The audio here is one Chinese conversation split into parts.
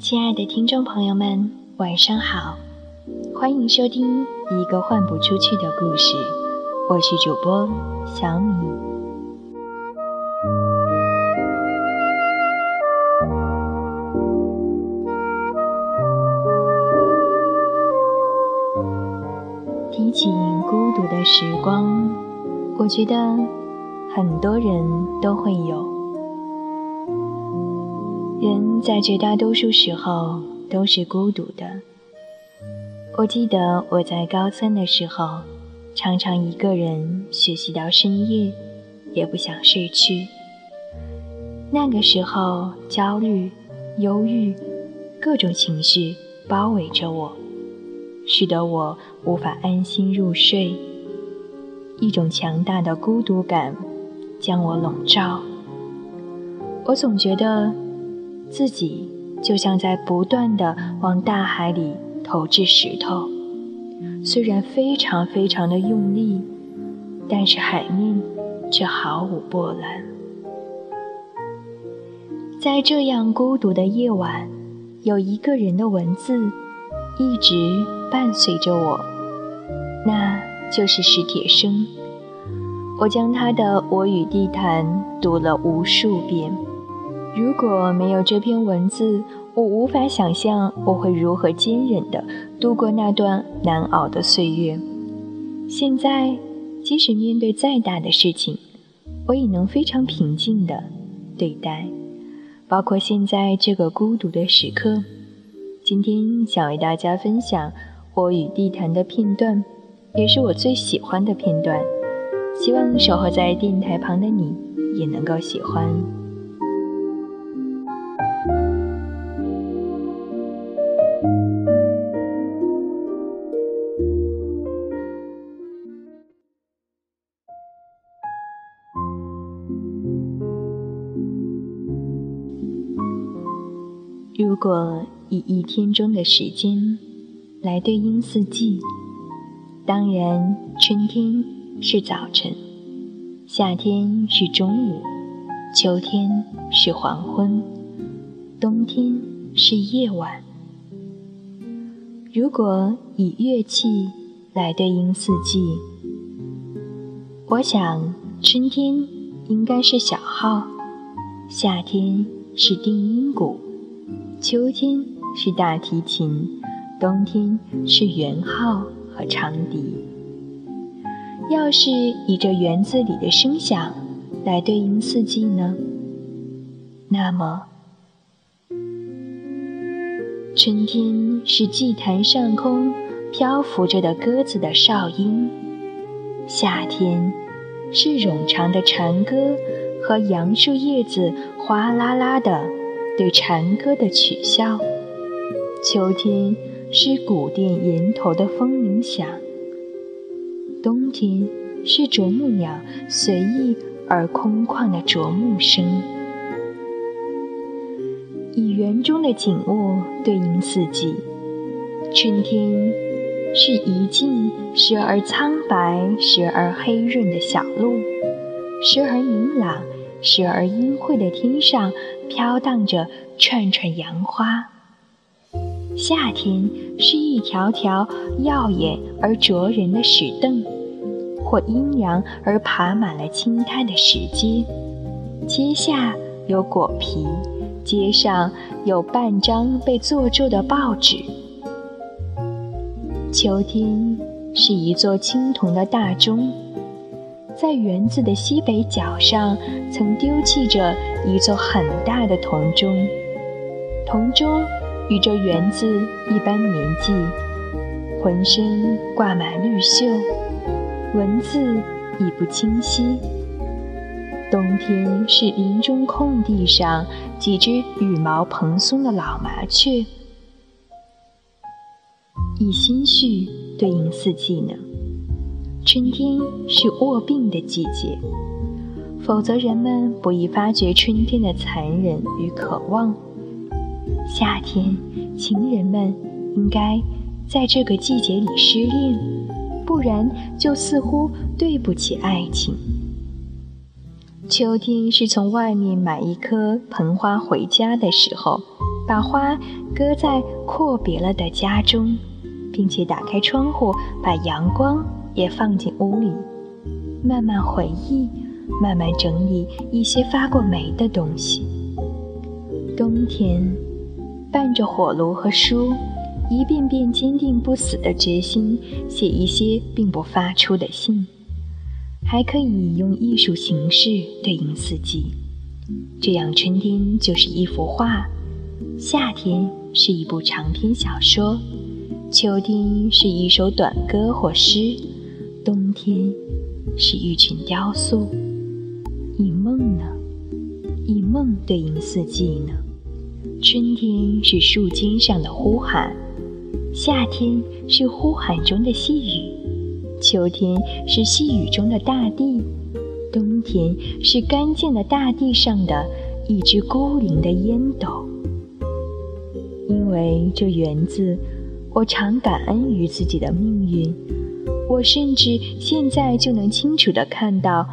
亲爱的听众朋友们，晚上好，欢迎收听一个换不出去的故事，我是主播小米。提起孤独的时光，我觉得很多人都会有。人在绝大多数时候都是孤独的。我记得我在高三的时候，常常一个人学习到深夜，也不想睡去。那个时候，焦虑、忧郁，各种情绪包围着我，使得我无法安心入睡。一种强大的孤独感将我笼罩。我总觉得。自己就像在不断的往大海里投掷石头，虽然非常非常的用力，但是海面却毫无波澜。在这样孤独的夜晚，有一个人的文字一直伴随着我，那就是史铁生。我将他的《我与地坛》读了无数遍。如果没有这篇文字，我无法想象我会如何坚忍地度过那段难熬的岁月。现在，即使面对再大的事情，我也能非常平静地对待，包括现在这个孤独的时刻。今天想为大家分享我与地坛的片段，也是我最喜欢的片段。希望守候在电台旁的你也能够喜欢。如果以一天中的时间来对应四季，当然春天是早晨，夏天是中午，秋天是黄昏，冬天是夜晚。如果以乐器来对应四季，我想春天应该是小号，夏天是定音鼓。秋天是大提琴，冬天是圆号和长笛。要是以这园子里的声响来对应四季呢？那么，春天是祭坛上空漂浮着的鸽子的哨音，夏天是冗长的蝉歌和杨树叶子哗啦啦的。对蝉歌的取笑，秋天是古殿檐头的风铃响，冬天是啄木鸟随意而空旷的啄木声。以园中的景物对应四季，春天是一径时而苍白、时而黑润的小路，时而明朗、时而阴晦的天上。飘荡着串串杨花。夏天是一条条耀眼而灼人的石凳，或阴凉而爬满了青苔的石阶，阶下有果皮，阶上有半张被做皱的报纸。秋天是一座青铜的大钟。在园子的西北角上，曾丢弃着一座很大的铜钟。铜钟与这园子一般年纪，浑身挂满绿锈，文字已不清晰。冬天是林中空地上几只羽毛蓬松的老麻雀，以心绪对应四季呢。春天是卧病的季节，否则人们不易发觉春天的残忍与渴望。夏天，情人们应该在这个季节里失恋，不然就似乎对不起爱情。秋天是从外面买一颗盆花回家的时候，把花搁在阔别了的家中，并且打开窗户，把阳光也放进屋里，慢慢回忆，慢慢整理一些发过霉的东西。冬天，伴着火炉和书，一遍遍坚定不死的决心，写一些并不发出的信。还可以用艺术形式对应四季，这样春天就是一幅画，夏天是一部长篇小说，秋天是一首短歌或诗，冬天是一群雕塑。以梦呢？以梦对应四季呢？春天是树尖上的呼喊，夏天是呼喊中的细雨。秋天是细雨中的大地，冬天是干净的大地上的一只孤零的烟斗。因为这园子，我常感恩于自己的命运。我甚至现在就能清楚地看到，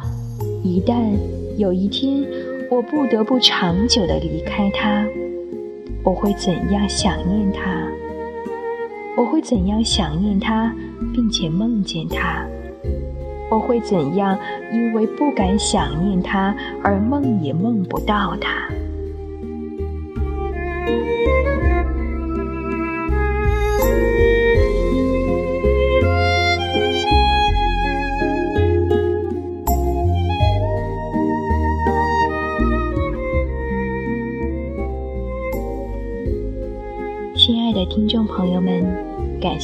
一旦有一天我不得不长久地离开他，我会怎样想念他。我会怎样想念他，并且梦见他？我会怎样因为不敢想念他而梦也梦不到他？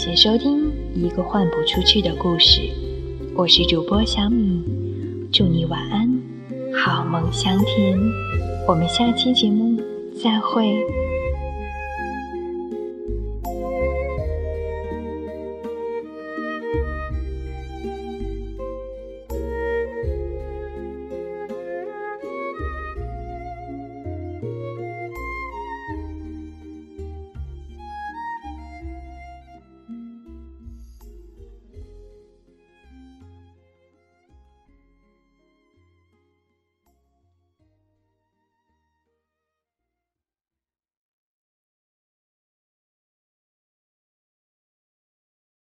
谢收听一个换不出去的故事，我是主播小米，祝你晚安，好梦香甜，我们下期节目再会。